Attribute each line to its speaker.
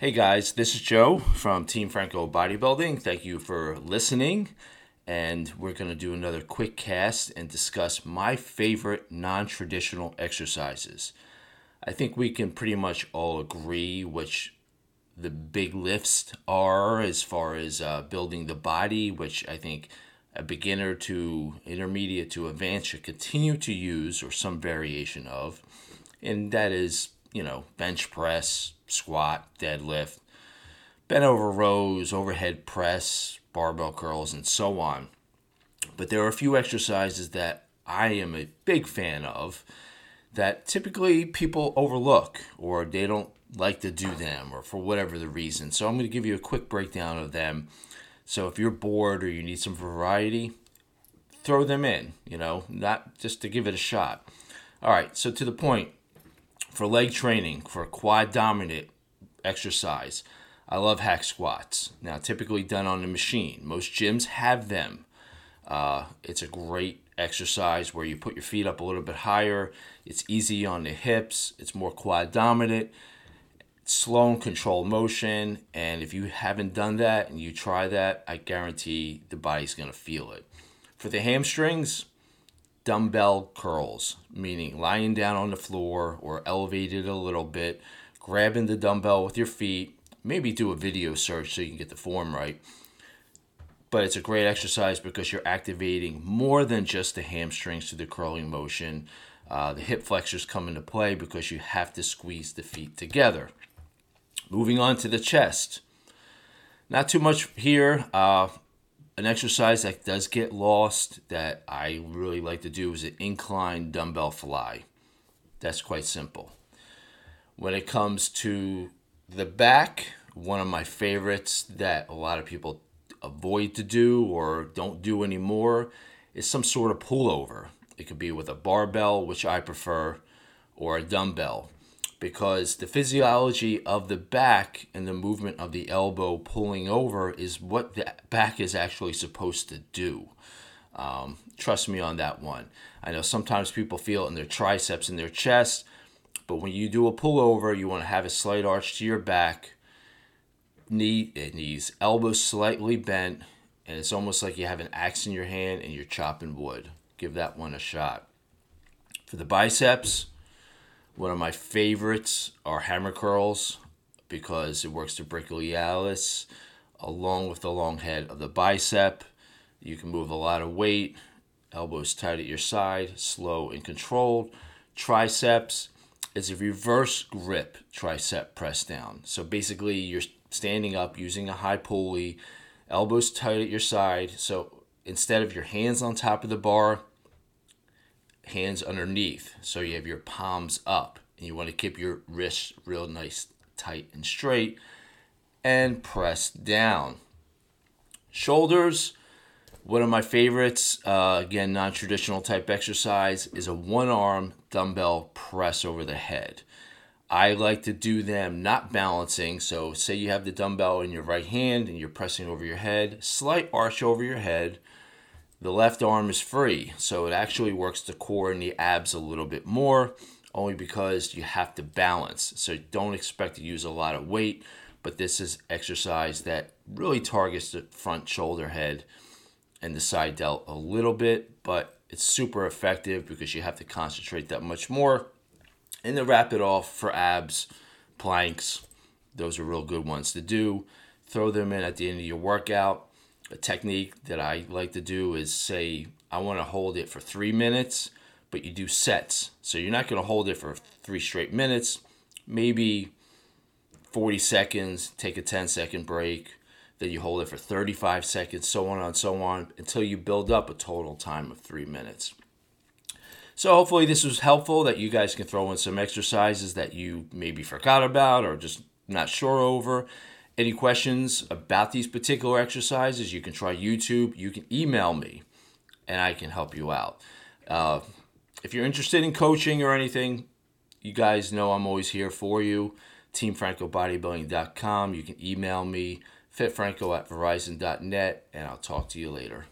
Speaker 1: Hey guys, this is Joe from Team Franco Bodybuilding. Thank you for listening. And we're going to do another quick cast and discuss my favorite non traditional exercises. I think we can pretty much all agree which the big lifts are as far as uh, building the body, which I think a beginner to intermediate to advanced should continue to use or some variation of. And that is, you know, bench press, squat, deadlift, bent over rows, overhead press, barbell curls, and so on. But there are a few exercises that I am a big fan of that typically people overlook or they don't like to do them or for whatever the reason. So I'm going to give you a quick breakdown of them. So if you're bored or you need some variety, throw them in, you know, not just to give it a shot. All right, so to the point, for leg training, for quad dominant exercise, I love hack squats. Now, typically done on a machine. Most gyms have them. Uh, it's a great exercise where you put your feet up a little bit higher. It's easy on the hips. It's more quad dominant. Slow and controlled motion. And if you haven't done that and you try that, I guarantee the body's going to feel it. For the hamstrings, dumbbell curls, meaning lying down on the floor or elevated a little bit, grabbing the dumbbell with your feet. Maybe do a video search so you can get the form right. But it's a great exercise because you're activating more than just the hamstrings to the curling motion. Uh, the hip flexors come into play because you have to squeeze the feet together. Moving on to the chest. Not too much here. Uh, an exercise that does get lost that I really like to do is an incline dumbbell fly. That's quite simple. When it comes to the back, one of my favorites that a lot of people avoid to do or don't do anymore is some sort of pullover. It could be with a barbell, which I prefer, or a dumbbell because the physiology of the back and the movement of the elbow pulling over is what the back is actually supposed to do. Um, trust me on that one. I know sometimes people feel it in their triceps and their chest, but when you do a pullover, you want to have a slight arch to your back, knee, eh, knees, elbows slightly bent, and it's almost like you have an axe in your hand and you're chopping wood. Give that one a shot. For the biceps, one of my favorites are hammer curls because it works the brachialis along with the long head of the bicep. You can move a lot of weight, elbows tight at your side, slow and controlled. Triceps is a reverse grip tricep press down. So basically, you're standing up using a high pulley, elbows tight at your side. So instead of your hands on top of the bar, hands underneath. So you have your palms up. And you want to keep your wrists real nice, tight, and straight. And press down. Shoulders, one of my favorites, uh, again, non traditional type exercise, is a one arm dumbbell press over the head. I like to do them not balancing. So, say you have the dumbbell in your right hand and you're pressing over your head, slight arch over your head the left arm is free, so it actually works the core and the abs a little bit more, only because you have to balance. So don't expect to use a lot of weight, but this is exercise that really targets the front shoulder head and the side delt a little bit, but it's super effective because you have to concentrate that much more. And to wrap it off for abs, planks, those are real good ones to do. Throw them in at the end of your workout a technique that I like to do is say I want to hold it for three minutes, but you do sets. So you're not going to hold it for three straight minutes, maybe 40 seconds, take a 10 second break, then you hold it for 35 seconds, so on and so on, until you build up a total time of three minutes. So hopefully this was helpful that you guys can throw in some exercises that you maybe forgot about or just not sure over any questions about these particular exercises, you can try YouTube. You can email me, and I can help you out. Uh, if you're interested in coaching or anything, you guys know I'm always here for you. TeamFrancoBodybuilding.com. You can email me, fitfranco at verizon.net, and I'll talk to you later.